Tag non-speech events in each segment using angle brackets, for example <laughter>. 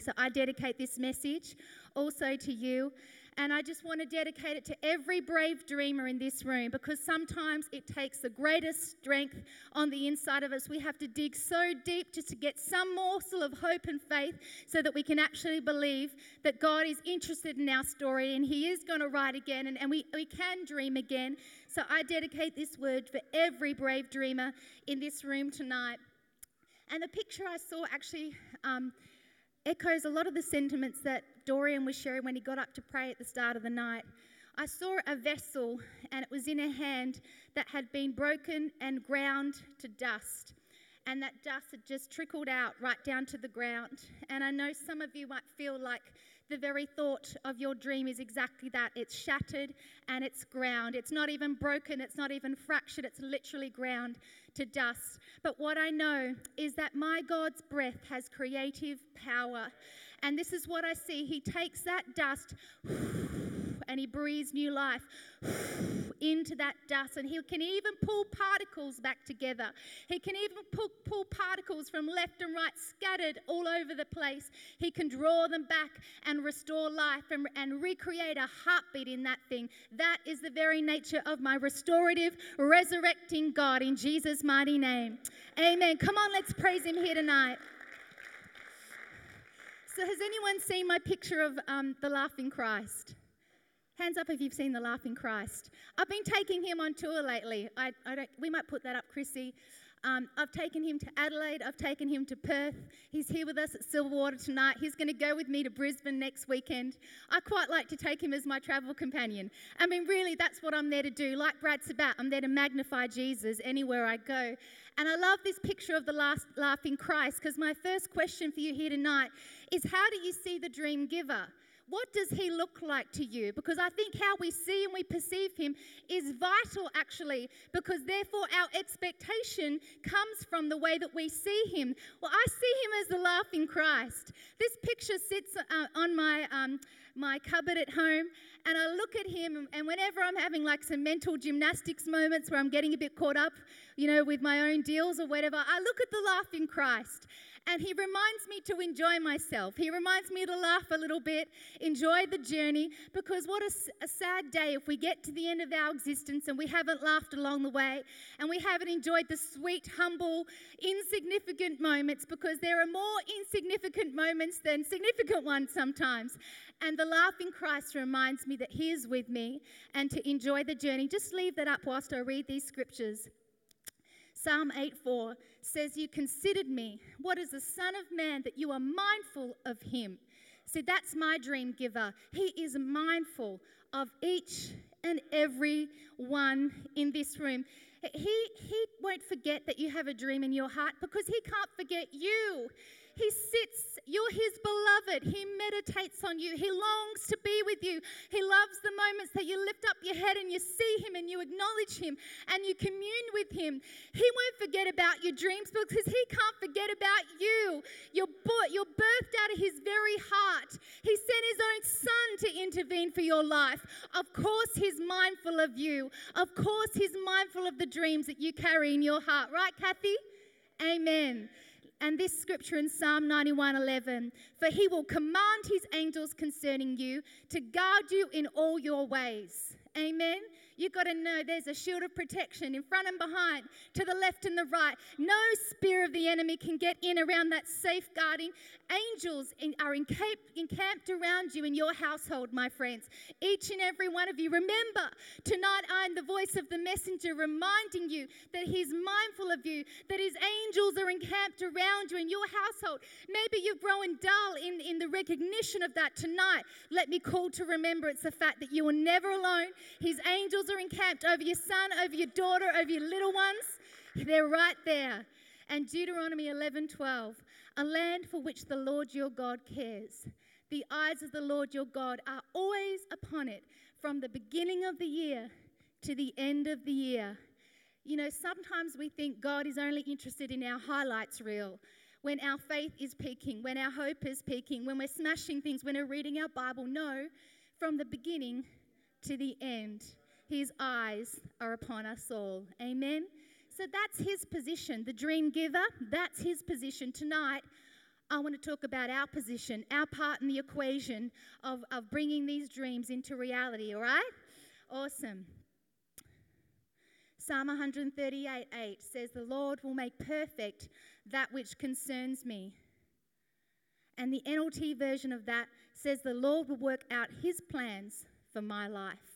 So I dedicate this message also to you. And I just want to dedicate it to every brave dreamer in this room because sometimes it takes the greatest strength on the inside of us. We have to dig so deep just to get some morsel of hope and faith so that we can actually believe that God is interested in our story and He is going to write again and, and we, we can dream again. So I dedicate this word for every brave dreamer in this room tonight. And the picture I saw actually. Um, echoes a lot of the sentiments that Dorian was sharing when he got up to pray at the start of the night. I saw a vessel, and it was in a hand that had been broken and ground to dust. And that dust had just trickled out right down to the ground. And I know some of you might feel like the very thought of your dream is exactly that it's shattered and it's ground. It's not even broken, it's not even fractured, it's literally ground to dust. But what I know is that my God's breath has creative power. And this is what I see. He takes that dust and he breathes new life <sighs> into that dust. And he can even pull particles back together. He can even pull, pull particles from left and right, scattered all over the place. He can draw them back and restore life and, and recreate a heartbeat in that thing. That is the very nature of my restorative, resurrecting God in Jesus' mighty name. Amen. Come on, let's praise him here tonight. So, has anyone seen my picture of um, the laughing Christ? Hands up if you've seen the laughing Christ. I've been taking him on tour lately. I, I don't, we might put that up, Chrissy. Um, I've taken him to Adelaide. I've taken him to Perth. He's here with us at Silverwater tonight. He's going to go with me to Brisbane next weekend. I quite like to take him as my travel companion. I mean, really, that's what I'm there to do. Like Brad Sabat, I'm there to magnify Jesus anywhere I go. And I love this picture of the last laughing Christ because my first question for you here tonight is how do you see the dream giver? What does he look like to you? Because I think how we see and we perceive him is vital, actually, because therefore our expectation comes from the way that we see him. Well, I see him as the laughing Christ. This picture sits uh, on my. Um, my cupboard at home and I look at him and whenever I'm having like some mental gymnastics moments where I'm getting a bit caught up, you know, with my own deals or whatever, I look at the laughing Christ and he reminds me to enjoy myself. He reminds me to laugh a little bit, enjoy the journey, because what a, a, sad day if we get to the end of our existence and we haven't laughed along the way and we haven't enjoyed the sweet, humble, insignificant moments, because there are more insignificant moments than significant ones sometimes. And the laughing Christ reminds me that He is with me and to enjoy the journey. Just leave that up whilst I read these scriptures. Psalm 8:4 says, You considered me. What is the Son of Man that you are mindful of him? See, that's my dream giver. He is mindful of each and every one in this room. He, he won't forget that you have a dream in your heart because he can't forget you. He sits, you're his beloved. He meditates on you. He longs to be with you. He loves the moments that you lift up your head and you see him and you acknowledge him and you commune with him. He won't forget about your dreams because he can't forget about you. You're, bo- you're birthed out of his very heart. He sent his own son to intervene for your life. Of course, he's mindful of you. Of course, he's mindful of the dreams that you carry in your heart. Right, Kathy? Amen and this scripture in Psalm 91 11 For he will command his angels concerning you to guard you in all your ways. Amen. You've got to know there's a shield of protection in front and behind, to the left and the right. No spear of the enemy can get in around that safeguarding. Angels are encamped around you in your household, my friends. Each and every one of you. Remember, tonight I'm the voice of the messenger reminding you that he's mindful of you, that his angels are encamped around you in your household. Maybe you've grown dull in, in the recognition of that tonight. Let me call to remembrance the fact that you are never alone. His angels angels are encamped over your son, over your daughter, over your little ones. They're right there. And Deuteronomy 11:12, a land for which the Lord your God cares. The eyes of the Lord your God are always upon it from the beginning of the year to the end of the year. You know, sometimes we think God is only interested in our highlights reel, when our faith is peaking, when our hope is peaking, when we're smashing things, when we're reading our Bible. No, from the beginning to the end. His eyes are upon us all. Amen. So that's his position. The dream giver, that's his position. Tonight, I want to talk about our position, our part in the equation of, of bringing these dreams into reality, all right? Awesome. Psalm 138 8 says, The Lord will make perfect that which concerns me. And the NLT version of that says, The Lord will work out his plans for my life.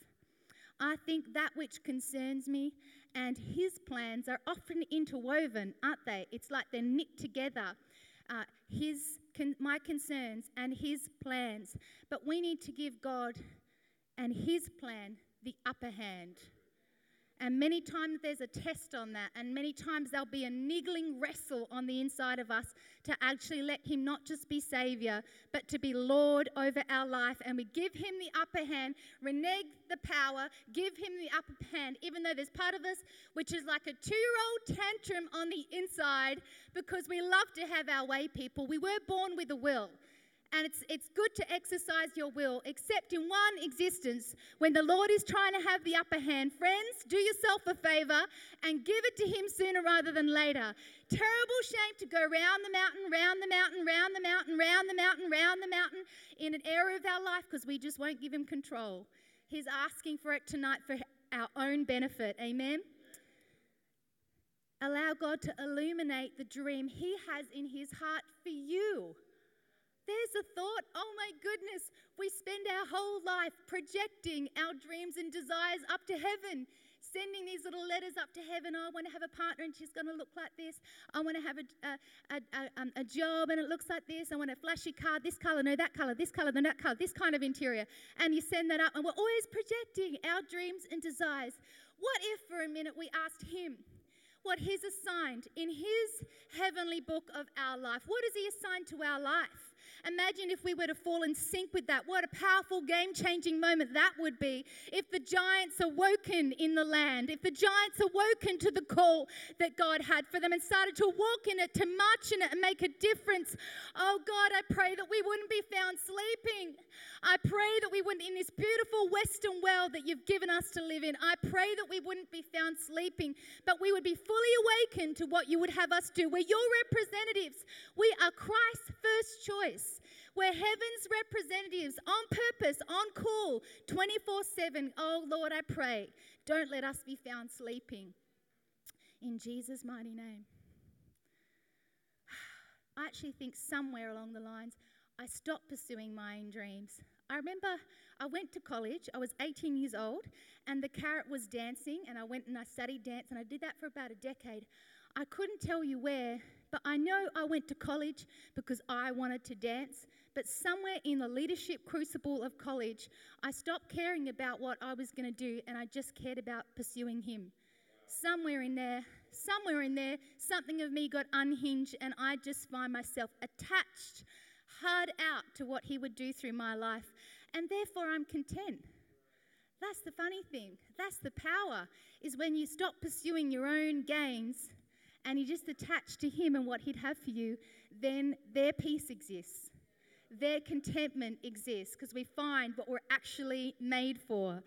I think that which concerns me and his plans are often interwoven, aren't they? It's like they're knit together. Uh, his, con- my concerns and his plans. But we need to give God and his plan the upper hand. And many times there's a test on that, and many times there'll be a niggling wrestle on the inside of us to actually let Him not just be Savior, but to be Lord over our life. And we give Him the upper hand, renege the power, give Him the upper hand, even though there's part of us which is like a two year old tantrum on the inside because we love to have our way, people. We were born with a will. And it's, it's good to exercise your will, except in one existence when the Lord is trying to have the upper hand. Friends, do yourself a favor and give it to Him sooner rather than later. Terrible shame to go round the mountain, round the mountain, round the mountain, round the mountain, round the mountain in an area of our life because we just won't give Him control. He's asking for it tonight for our own benefit. Amen. Allow God to illuminate the dream He has in His heart for you. There's a thought, oh my goodness, we spend our whole life projecting our dreams and desires up to heaven, sending these little letters up to heaven. Oh, I want to have a partner and she's going to look like this. I want to have a, a, a, um, a, job and it looks like this. I want a flashy car, this color, no, that color, this color, no, that color, this kind of interior. And you send that up, and we're always projecting our dreams and desires. What if for a minute we asked Him? What He's assigned in His heavenly book of our life. What He assigned to our life? Imagine if we were to fall in sync with that. What a powerful, game changing moment that would be if the giants awoken in the land, if the giants awoken to the call that God had for them and started to walk in it, to march in it, and make a difference. Oh God, I pray that we wouldn't be found sleeping. I pray that we wouldn't, in this beautiful Western world that you've given us to live in, I pray that we wouldn't be found sleeping, but we would be fully awakened to what you would have us do. We're your representatives. We are Christ's first choice. We're heaven's representatives on purpose, on call, 24 7. Oh Lord, I pray, don't let us be found sleeping. In Jesus' mighty name. <sighs> I actually think somewhere along the lines, I stopped pursuing my own dreams. I remember I went to college, I was 18 years old, and the carrot was dancing, and I went and I studied dance, and I did that for about a decade. I couldn't tell you where, but I know I went to college because I wanted to dance. But somewhere in the leadership crucible of college, I stopped caring about what I was going to do and I just cared about pursuing Him. Somewhere in there, somewhere in there, something of me got unhinged and I just find myself attached hard out to what He would do through my life. And therefore, I'm content. That's the funny thing. That's the power, is when you stop pursuing your own gains and you just attach to Him and what He'd have for you, then their peace exists. Their contentment exists because we find what we're actually made for.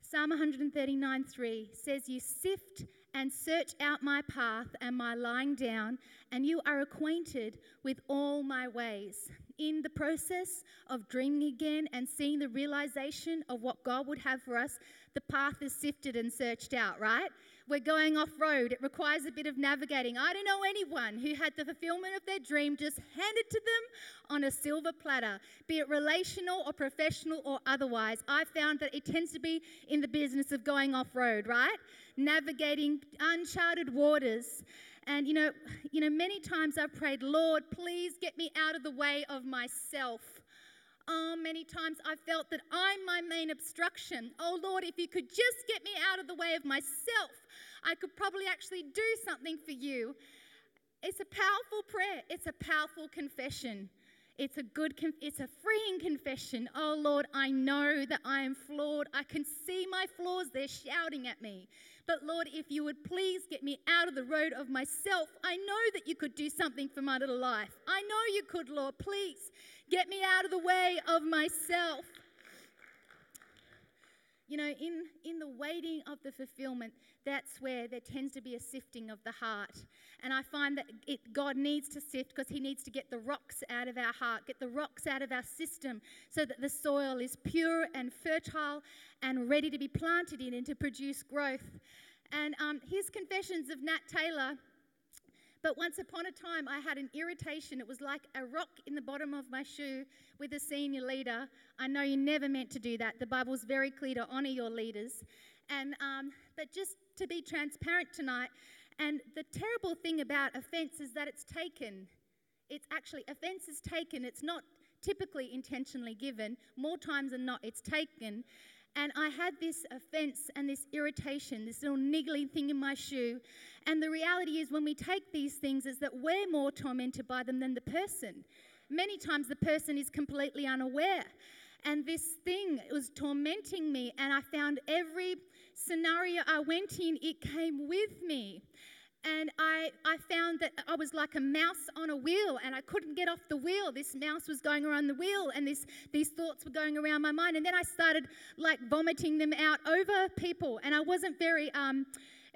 Psalm 139 3 says, You sift and search out my path and my lying down, and you are acquainted with all my ways. In the process of dreaming again and seeing the realization of what God would have for us, the path is sifted and searched out, right? We're going off road. It requires a bit of navigating. I don't know anyone who had the fulfillment of their dream just handed to them on a silver platter, be it relational or professional or otherwise. I found that it tends to be in the business of going off road, right? Navigating uncharted waters. And you know, you know, many times I've prayed, Lord, please get me out of the way of myself. Oh, many times I felt that I'm my main obstruction. Oh, Lord, if you could just get me out of the way of myself, I could probably actually do something for you. It's a powerful prayer, it's a powerful confession. It's a good, it's a freeing confession. Oh Lord, I know that I am flawed. I can see my flaws. They're shouting at me. But Lord, if you would please get me out of the road of myself, I know that you could do something for my little life. I know you could, Lord. Please get me out of the way of myself. You know, in, in the waiting of the fulfillment, that's where there tends to be a sifting of the heart. And I find that it, God needs to sift because He needs to get the rocks out of our heart, get the rocks out of our system so that the soil is pure and fertile and ready to be planted in and to produce growth. And um, his confessions of Nat Taylor but once upon a time, I had an irritation. It was like a rock in the bottom of my shoe with a senior leader. I know you never meant to do that. The Bible's very clear to honor your leaders. And um, but just to be transparent tonight, and the terrible thing about offense is that it's taken. It's actually offense is taken. It's not typically intentionally given. More times than not, it's taken. And I had this offense and this irritation, this little niggling thing in my shoe. And the reality is, when we take these things, is that we're more tormented by them than the person. Many times the person is completely unaware. And this thing was tormenting me, and I found every scenario I went in, it came with me and I, I found that I was like a mouse on a wheel and I couldn't get off the wheel. This mouse was going around the wheel and this, these thoughts were going around my mind. And then I started like vomiting them out over people. And I wasn't very, um,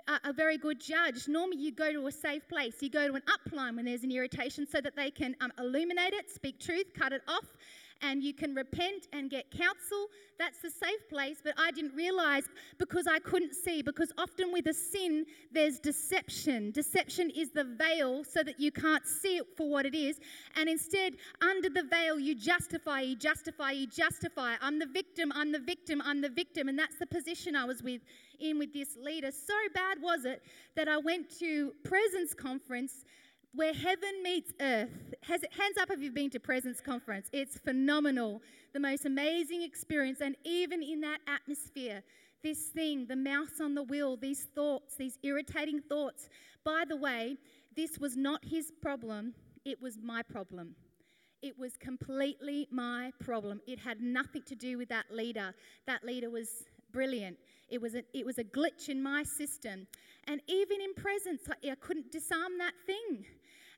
a, a very good judge. Normally, you go to a safe place. You go to an upline when there's an irritation so that they can um, illuminate it, speak truth, cut it off and you can repent and get counsel. That's the safe place. But I didn't realize because I couldn't see, because often with a sin, there's deception. Deception is the veil so that you can't see it for what it is. And instead, under the veil, you justify, you justify, you justify. I'm the victim, I'm the victim, I'm the victim. And that's the position I was with in with this leader. So bad was it that I went to Presence Conference where heaven meets earth. Has, hands up if you've been to Presence Conference. It's phenomenal. The most amazing experience. And even in that atmosphere, this thing, the mouse on the wheel, these thoughts, these irritating thoughts. By the way, this was not his problem, it was my problem. It was completely my problem. It had nothing to do with that leader. That leader was brilliant. It was a, it was a glitch in my system. And even in presence, I, I couldn't disarm that thing.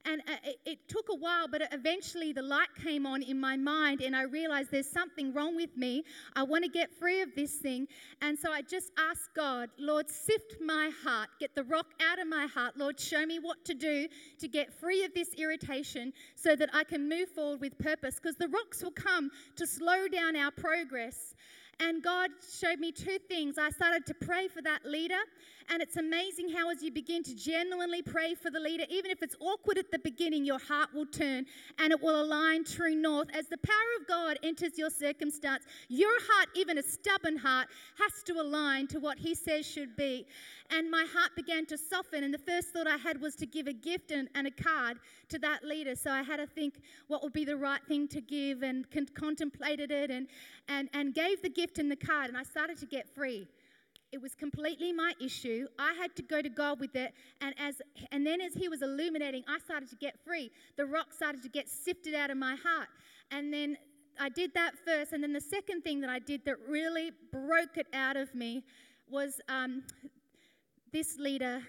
And uh, it, it, took a while, but eventually the light came on in my mind, and I realized there's something wrong with me. I want to get free of this thing. And so I just asked God, Lord, sift my heart, get the rock out of my heart. Lord, show me what to do to get free of this irritation so that I can move forward with purpose. Because the rocks will come to slow down our progress. And God showed me two things. I started to pray for that leader, and it's amazing how, as you begin to genuinely pray for the leader, even if it's awkward at the beginning, your heart will turn and it will align true north. As the power of God enters your circumstance, your heart, even a stubborn heart, has to align to what He says should be. And my heart began to soften, and the first thought I had was to give a gift and, and a card to that leader. So I had to think what would be the right thing to give and con- contemplated it and, and, and gave the gift and the card, and I started to get free. It was completely my issue. I had to go to God with it, and as and then as He was illuminating, I started to get free. The rock started to get sifted out of my heart, and then I did that first, and then the second thing that I did that really broke it out of me was um, this leader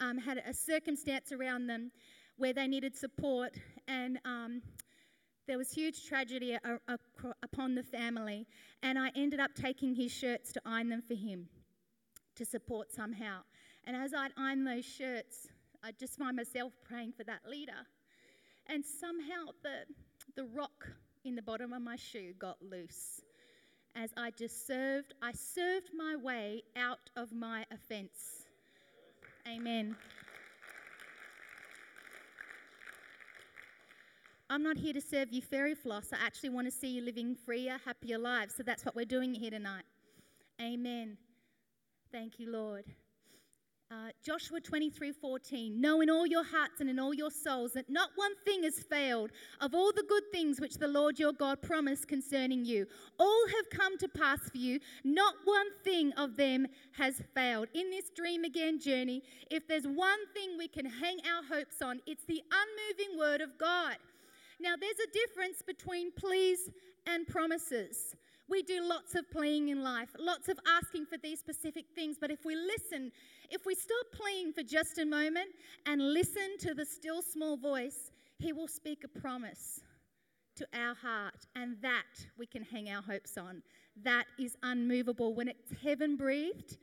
um, had a circumstance around them where they needed support, and um, there was huge tragedy upon the family, and I ended up taking his shirts to iron them for him to support somehow. And as I'd iron those shirts, I just find myself praying for that leader. And somehow the, the rock in the bottom of my shoe got loose. As I just served, I served my way out of my offense. Amen. I'm not here to serve you fairy floss. I actually want to see you living freer, happier lives. So that's what we're doing here tonight. Amen. Thank you, Lord. Uh, Joshua 23 14. Know in all your hearts and in all your souls that not one thing has failed of all the good things which the Lord your God promised concerning you. All have come to pass for you. Not one thing of them has failed. In this dream again journey, if there's one thing we can hang our hopes on, it's the unmoving word of God. Now, there's a difference between pleas and promises. We do lots of pleading in life, lots of asking for these specific things, but if we listen, if we stop pleading for just a moment and listen to the still small voice, He will speak a promise to our heart, and that we can hang our hopes on. That is unmovable. When it's heaven breathed,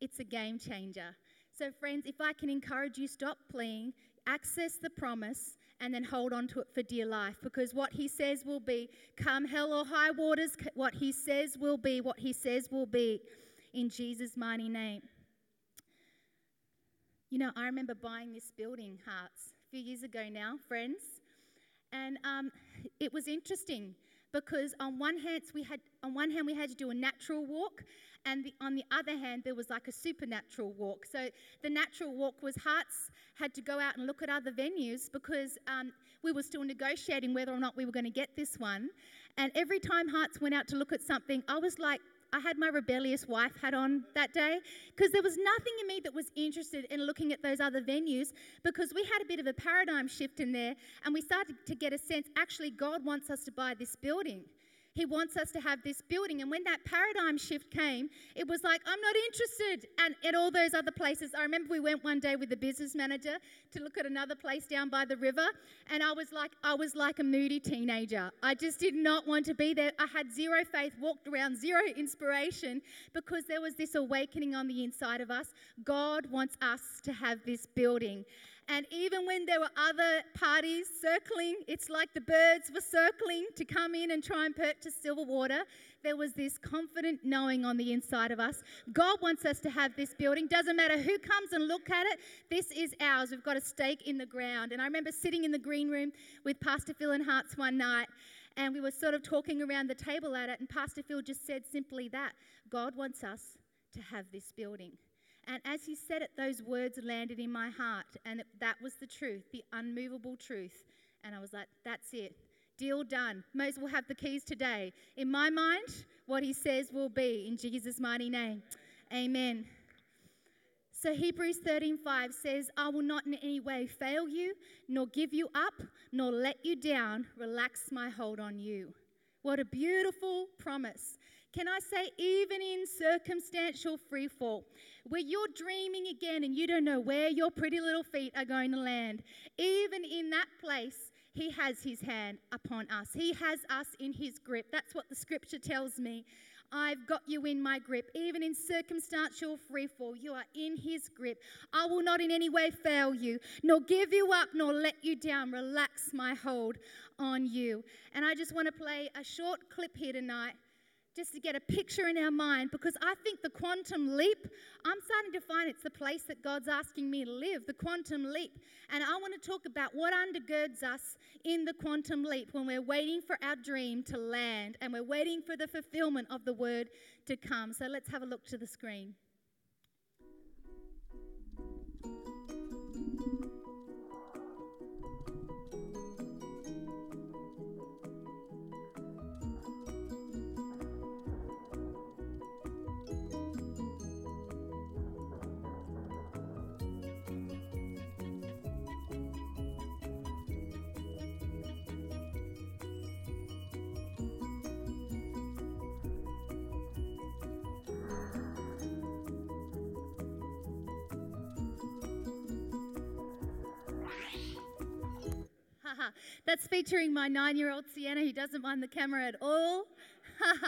it's a game changer. So, friends, if I can encourage you, stop playing, access the promise, and then hold on to it for dear life because what he says will be come hell or high waters, what he says will be, what he says will be in Jesus' mighty name. You know, I remember buying this building, Hearts, a few years ago now, friends, and um, it was interesting because on one hand we had on one hand we had to do a natural walk and the, on the other hand there was like a supernatural walk so the natural walk was hearts had to go out and look at other venues because um, we were still negotiating whether or not we were going to get this one and every time hearts went out to look at something i was like I had my rebellious wife hat on that day because there was nothing in me that was interested in looking at those other venues because we had a bit of a paradigm shift in there and we started to get a sense actually, God wants us to buy this building. He wants us to have this building. And when that paradigm shift came, it was like, I'm not interested. And at all those other places, I remember we went one day with the business manager to look at another place down by the river. And I was like, I was like a moody teenager. I just did not want to be there. I had zero faith, walked around, zero inspiration because there was this awakening on the inside of us. God wants us to have this building. And even when there were other parties circling, it's like the birds were circling to come in and try and purchase Silverwater. There was this confident knowing on the inside of us. God wants us to have this building. Doesn't matter who comes and look at it, this is ours. We've got a stake in the ground. And I remember sitting in the green room with Pastor Phil and Hearts one night, and we were sort of talking around the table at it, and Pastor Phil just said simply that God wants us to have this building. And as he said it, those words landed in my heart. And that was the truth, the unmovable truth. And I was like, that's it. Deal done. Moses will have the keys today. In my mind, what he says will be in Jesus' mighty name. Amen. So Hebrews 13:5 says, "I will not in any way fail you, nor give you up, nor let you down. Relax my hold on you." What a beautiful promise. Can I say, even in circumstantial free fall, where you're dreaming again and you don't know where your pretty little feet are going to land, even in that place, He has His hand upon us. He has us in His grip. That's what the scripture tells me. I've got you in my grip. Even in circumstantial freefall, you are in his grip. I will not in any way fail you, nor give you up, nor let you down. Relax my hold on you. And I just want to play a short clip here tonight just to get a picture in our mind because I think the quantum leap, I'm starting to find it's the place that God's asking me to live, the quantum leap. And I want to talk about what undergirds us in the quantum leap when we're waiting for our dream to land and we're waiting for the fulfillment of the word to come. So let's have a look to the screen. That's featuring my nine year old Sienna who doesn't mind the camera at all. <laughs>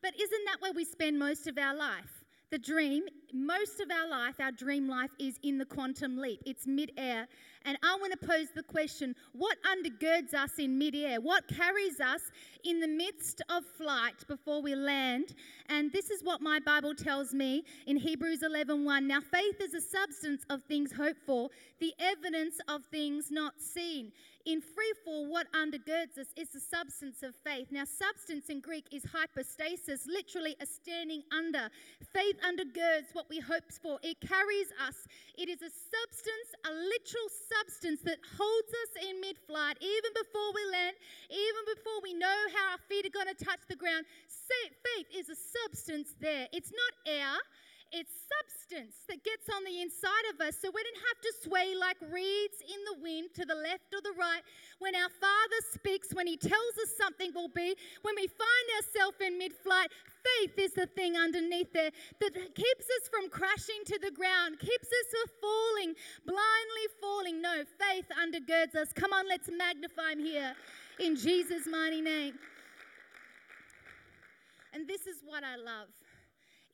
but isn't that where we spend most of our life? The dream, most of our life, our dream life is in the quantum leap. It's mid-air. And I want to pose the question what undergirds us in mid-air? What carries us in the midst of flight before we land? And this is what my Bible tells me in Hebrews 11:1. 1. Now faith is a substance of things hoped for, the evidence of things not seen in free fall, what undergirds us is the substance of faith. Now, substance in Greek is hypostasis, literally a standing under. Faith undergirds what we hope for, it carries us. It is a substance, a literal substance that holds us in mid flight, even before we land, even before we know how our feet are going to touch the ground. Faith is a substance there. It's not air, it's substance that gets on the inside of us so we don't have to sway like reeds in the wind to the left or the right. When our Father speaks, when He tells us something will be, when we find ourselves in mid flight, faith is the thing underneath there that keeps us from crashing to the ground, keeps us from falling, blindly falling. No, faith undergirds us. Come on, let's magnify Him here. in Jesus' mighty name. And this is what I love.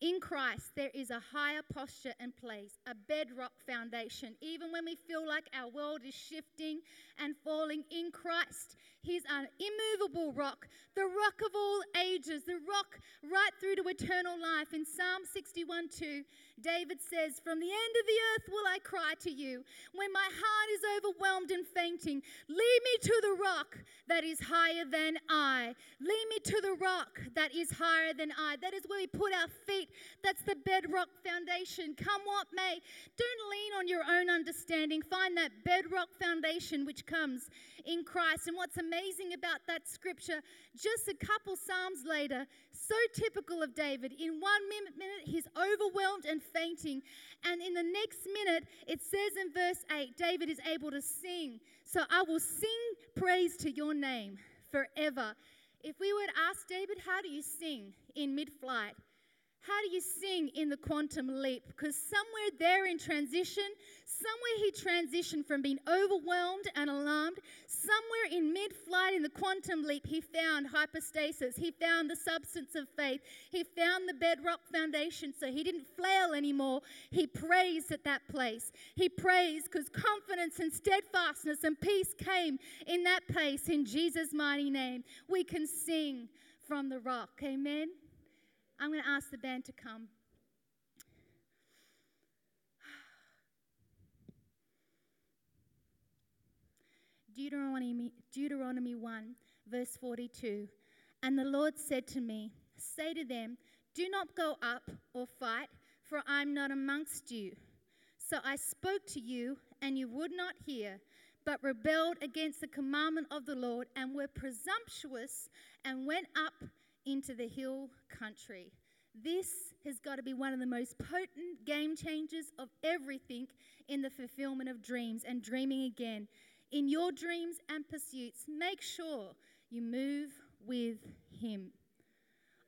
In Christ, there is a higher posture and place, a bedrock foundation. Even when we feel like our world is shifting and falling in Christ, He's an immovable rock, the rock of all ages, the rock right through to eternal life. In Psalm 61 2, David says, From the end of the earth will I cry to you. When my heart is overwhelmed and fainting, lead me to the rock that is higher than I. Lead me to the rock that is higher than I. That is where we put our feet. That's the bedrock foundation. Come what may. Don't lean on your own understanding. Find that bedrock foundation which comes in Christ. And what's amazing about that scripture, just a couple Psalms later, so typical of David. In one minute, he's overwhelmed and fainting. And in the next minute, it says in verse 8, David is able to sing. So I will sing praise to your name forever. If we would ask David, how do you sing in mid flight? How do you sing in the quantum leap? Because somewhere there in transition, somewhere he transitioned from being overwhelmed and alarmed, somewhere in mid flight in the quantum leap, he found hypostasis. He found the substance of faith. He found the bedrock foundation. So he didn't flail anymore. He praised at that place. He praised because confidence and steadfastness and peace came in that place in Jesus' mighty name. We can sing from the rock. Amen. I'm going to ask the band to come. Deuteronomy, Deuteronomy 1, verse 42. And the Lord said to me, Say to them, Do not go up or fight, for I'm not amongst you. So I spoke to you, and you would not hear, but rebelled against the commandment of the Lord, and were presumptuous, and went up into the hill country. This has got to be one of the most potent game changers of everything in the fulfillment of dreams and dreaming again. In your dreams and pursuits, make sure you move with Him.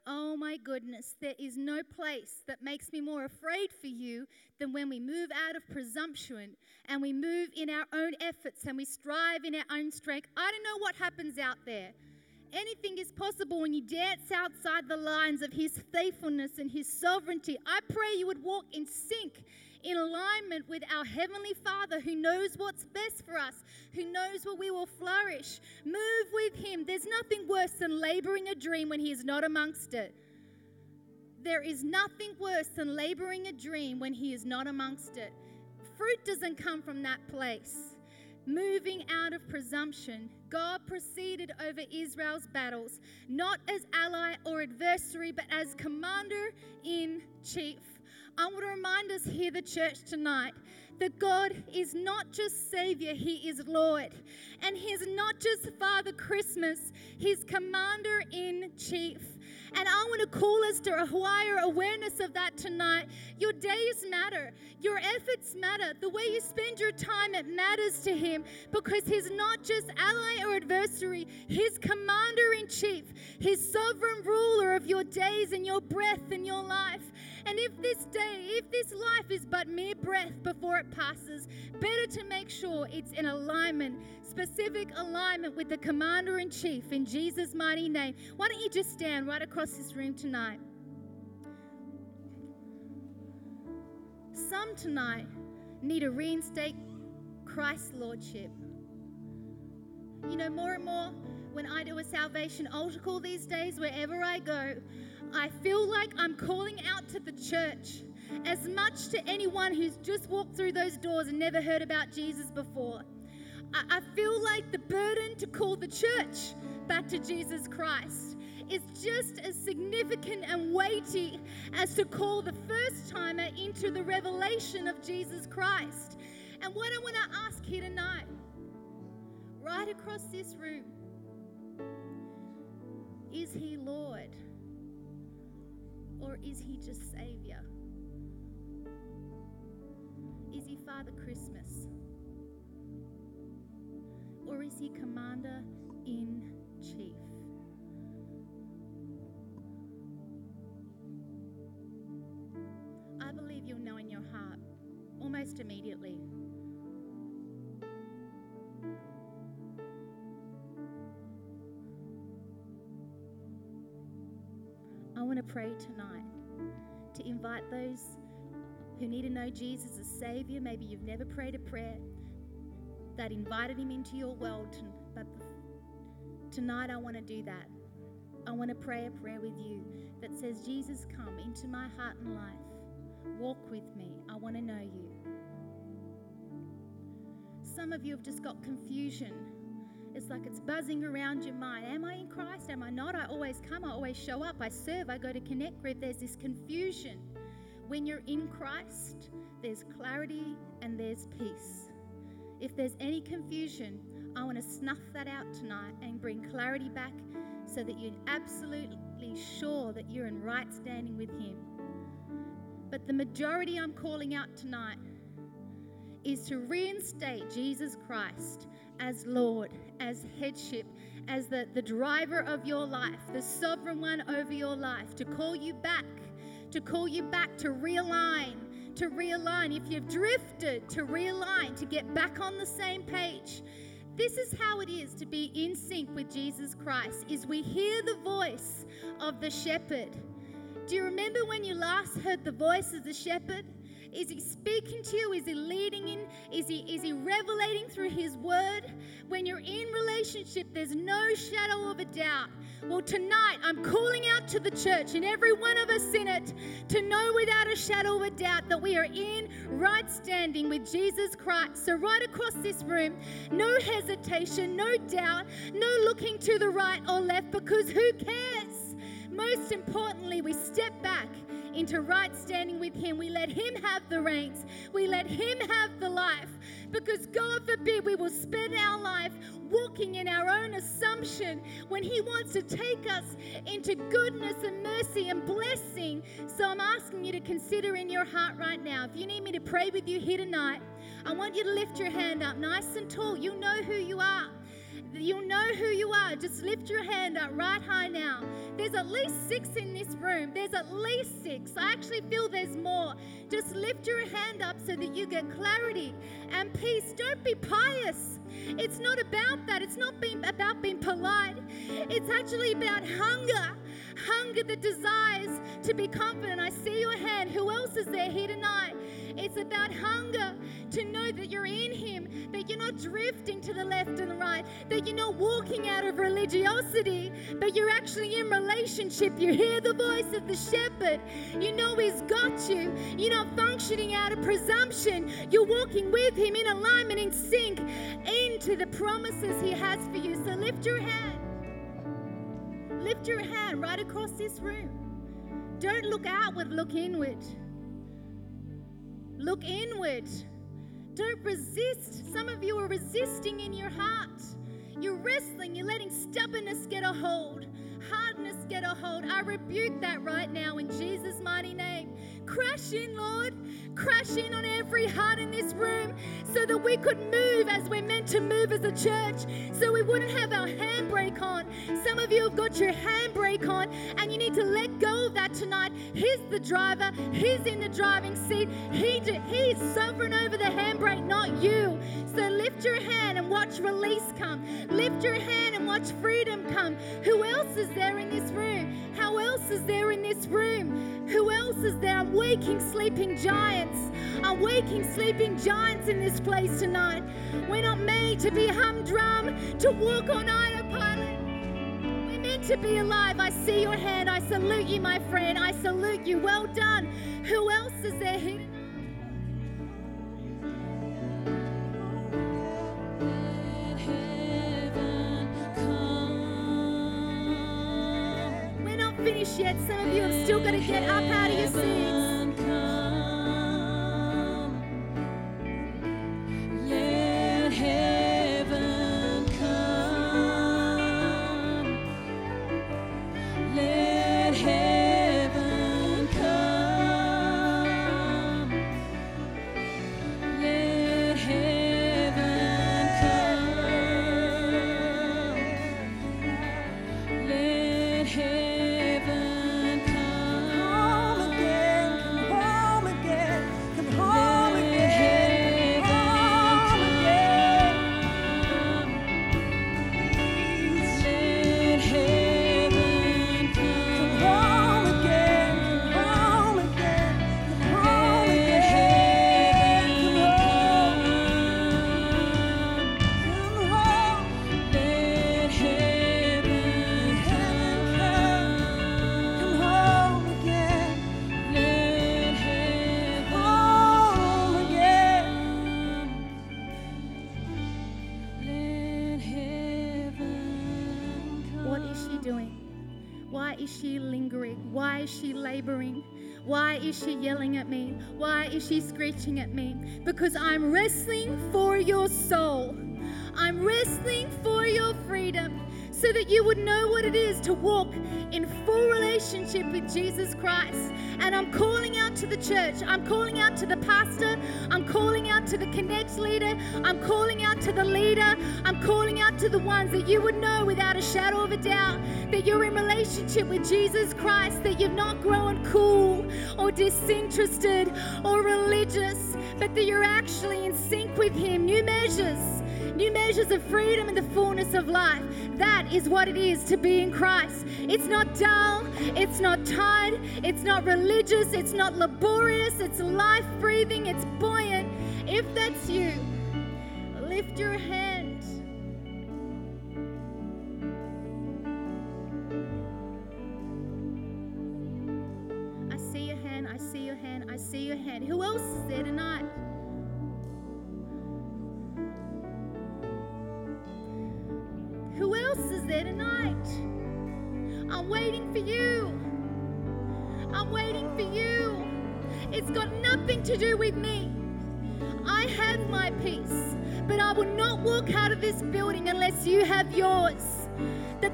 Oh my goodness, there is no place that makes me more afraid for you than when we move out of presumption and we move in our own efforts and we strive in our own strength. I don't know what happens out there. Anything is possible when you dance outside the lines of His faithfulness and His sovereignty. I pray you would walk in sync, in alignment with our Heavenly Father who knows what's best for us, who knows where we will flourish. Move with Him. There's nothing worse than laboring a dream when He is not amongst it. There is nothing worse than laboring a dream when He is not amongst it. Fruit doesn't come from that place moving out of presumption, God proceeded over Israel's battles, not as ally or adversary, but as commander in chief. I want to remind us here, the church, tonight, that God is not just Savior, He is Lord. And He is not just Father Christmas, He's Commander in Chief. And I want to call us to a higher awareness of that tonight. Your days matter, your efforts matter, the way you spend your time, it matters to Him because He's not just ally or adversary, He's commander in chief, He's sovereign ruler of your days and your breath and your life. And if this day, if this life is but mere breath before it passes, better to make sure it's in alignment, specific alignment with the commander in chief in Jesus' mighty name. Why don't you just stand right across this room tonight? Some tonight need to reinstate Christ's Lordship. You know, more and more when I do a salvation altar call these days, wherever I go, I feel like I'm calling out to the church as much to anyone who's just walked through those doors and never heard about Jesus before. I, feel like the burden to call the church back to Jesus Christ is just as significant and weighty as to call the first timer into the revelation of Jesus Christ. And what I want to ask here tonight, right across this room, is He Lord? Or is he just Savior? Is he Father Christmas? or is he commander in chief? I believe you'll know in your heart almost immediately. I want to pray tonight to invite those who need to know Jesus as Savior. Maybe you've never prayed a prayer that invited Him into your world, but tonight I want to do that. I want to pray a prayer with you that says, Jesus, come into my heart and life. Walk with me. I want to know you. Some of you have just got confusion. It's like it's buzzing around your mind. Am I in Christ? Am I not? I always come. I always show up. I serve. I go to Connect Group. There's this confusion. When you're in Christ, there's clarity and there's peace. If there's any confusion, I want to snuff that out tonight and bring clarity back so that you're absolutely sure that you're in right standing with Him. But the majority I'm calling out tonight is to reinstate Jesus Christ as Lord, as headship, as the, the driver of your life, the sovereign one over your life, to call you back, to call you back, to realign, to realign. If you've drifted, to realign, to get back on the same page. This is how it is to be in sync with Jesus Christ is we hear the voice of the shepherd. Do you remember when you last heard the voice of the shepherd? Is he speaking to you? Is he leading in? Is he is he revelating through his word? When you're in relationship, there's no shadow of a doubt. Well, tonight I'm calling out to the church and every one of us in it to know without a shadow of a doubt that we are in right standing with Jesus Christ. So, right across this room, no hesitation, no doubt, no looking to the right or left because who cares? Most importantly, we step back into right standing with Him. We let Him have the reins, we let Him have the life. Because God forbid we will spend our life walking in our own assumption when He wants to take us into goodness and mercy and blessing. So I'm asking you to consider in your heart right now. If you need me to pray with you here tonight, I want you to lift your hand up nice and tall. You know who you are. You'll know who you are. Just lift your hand up right high now. There's at least six in this room. There's at least six. I actually feel there's more. Just lift your hand up so that you get clarity and peace. Don't be pious. It's not about that. It's not being about being polite. It's actually about hunger. Hunger that desires to be confident. I see your hand. Who else is there here tonight? It's about hunger to know that you're in Him, that you're not drifting to the left and the right, that you're not walking out of religiosity, but you're actually in relationship. You hear the voice of the shepherd. You know He's got you. You're not functioning out of presumption. You're walking with Him in alignment, in sync, into the promises He has for you. So lift your hand. Lift your hand right across this room. Don't look outward, look inward. Look inward. Don't resist. Some of you are resisting in your heart. You're wrestling, you're letting stubbornness get a hold, hardness get a hold. I rebuke that right now in Jesus' mighty name. Crash in, Lord. Crash in on every heart in this room so that we could move as we're meant to move as a church, so we wouldn't have our handbrake on. Some of you have got your handbrake on, and you need to let go of that tonight. He's the driver, He's in the driving seat. He do, He's sovereign over the handbrake, not you. So lift your hand and watch release come. Lift your hand and watch freedom come. Who else is there in this room? How else is there in this room? Who else is there? I'm waking sleeping giants. I'm waking sleeping giants in this place tonight. We're not made to be humdrum, to walk on autopilot. We're meant to be alive. I see your hand. I salute you, my friend. I salute you. Well done. Who else is there here? We're not finished yet. Some of you have still got to get up out of your seats. Is she yelling at me? Why is she screeching at me? Because I'm wrestling for your soul. I'm wrestling for your freedom so that you would know what it is to walk in full relationship with Jesus Christ. And I'm calling out to the church. I'm calling out to the pastor. I'm calling out to the Connect leader. I'm calling out to the leader. I'm calling out to the ones that you would know without a shadow of a doubt that you're in relationship with Jesus Christ, that you've not grown cool or disinterested or religious, but that you're actually in sync with Him. New measures new measures of freedom and the fullness of life. That is what it is to be in Christ. It's not dull, it's not tired, it's not religious, it's not laborious, it's life breathing, it's buoyant. If that's you, lift your hand.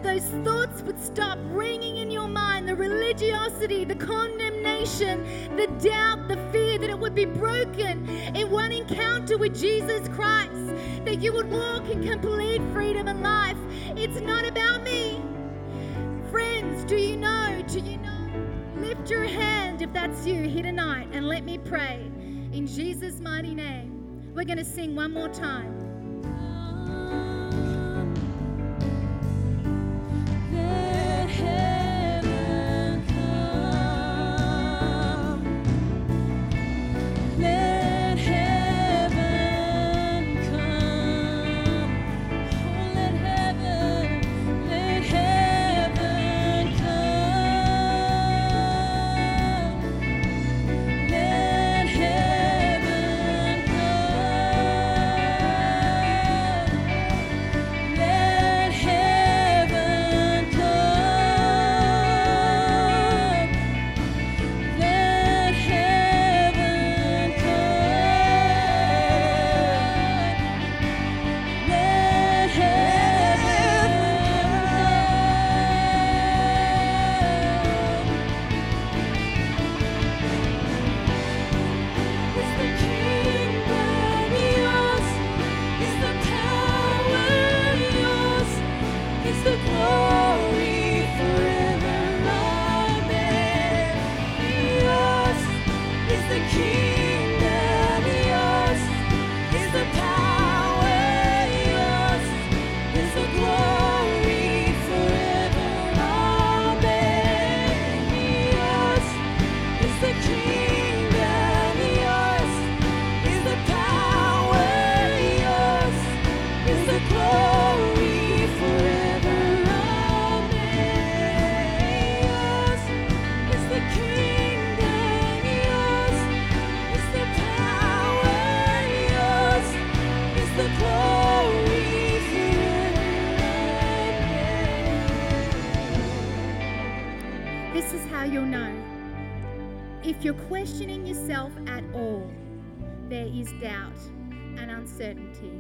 Those thoughts would stop ringing in your mind the religiosity, the condemnation, the doubt, the fear, that it would be broken in one encounter with Jesus Christ. That you would walk in complete freedom and life. It's not about me. Friends, do you know? Do you know? Lift your hand if that's you here tonight and let me pray. In Jesus' mighty name. We're going to sing one more time. If you're questioning yourself at all, there is doubt and uncertainty.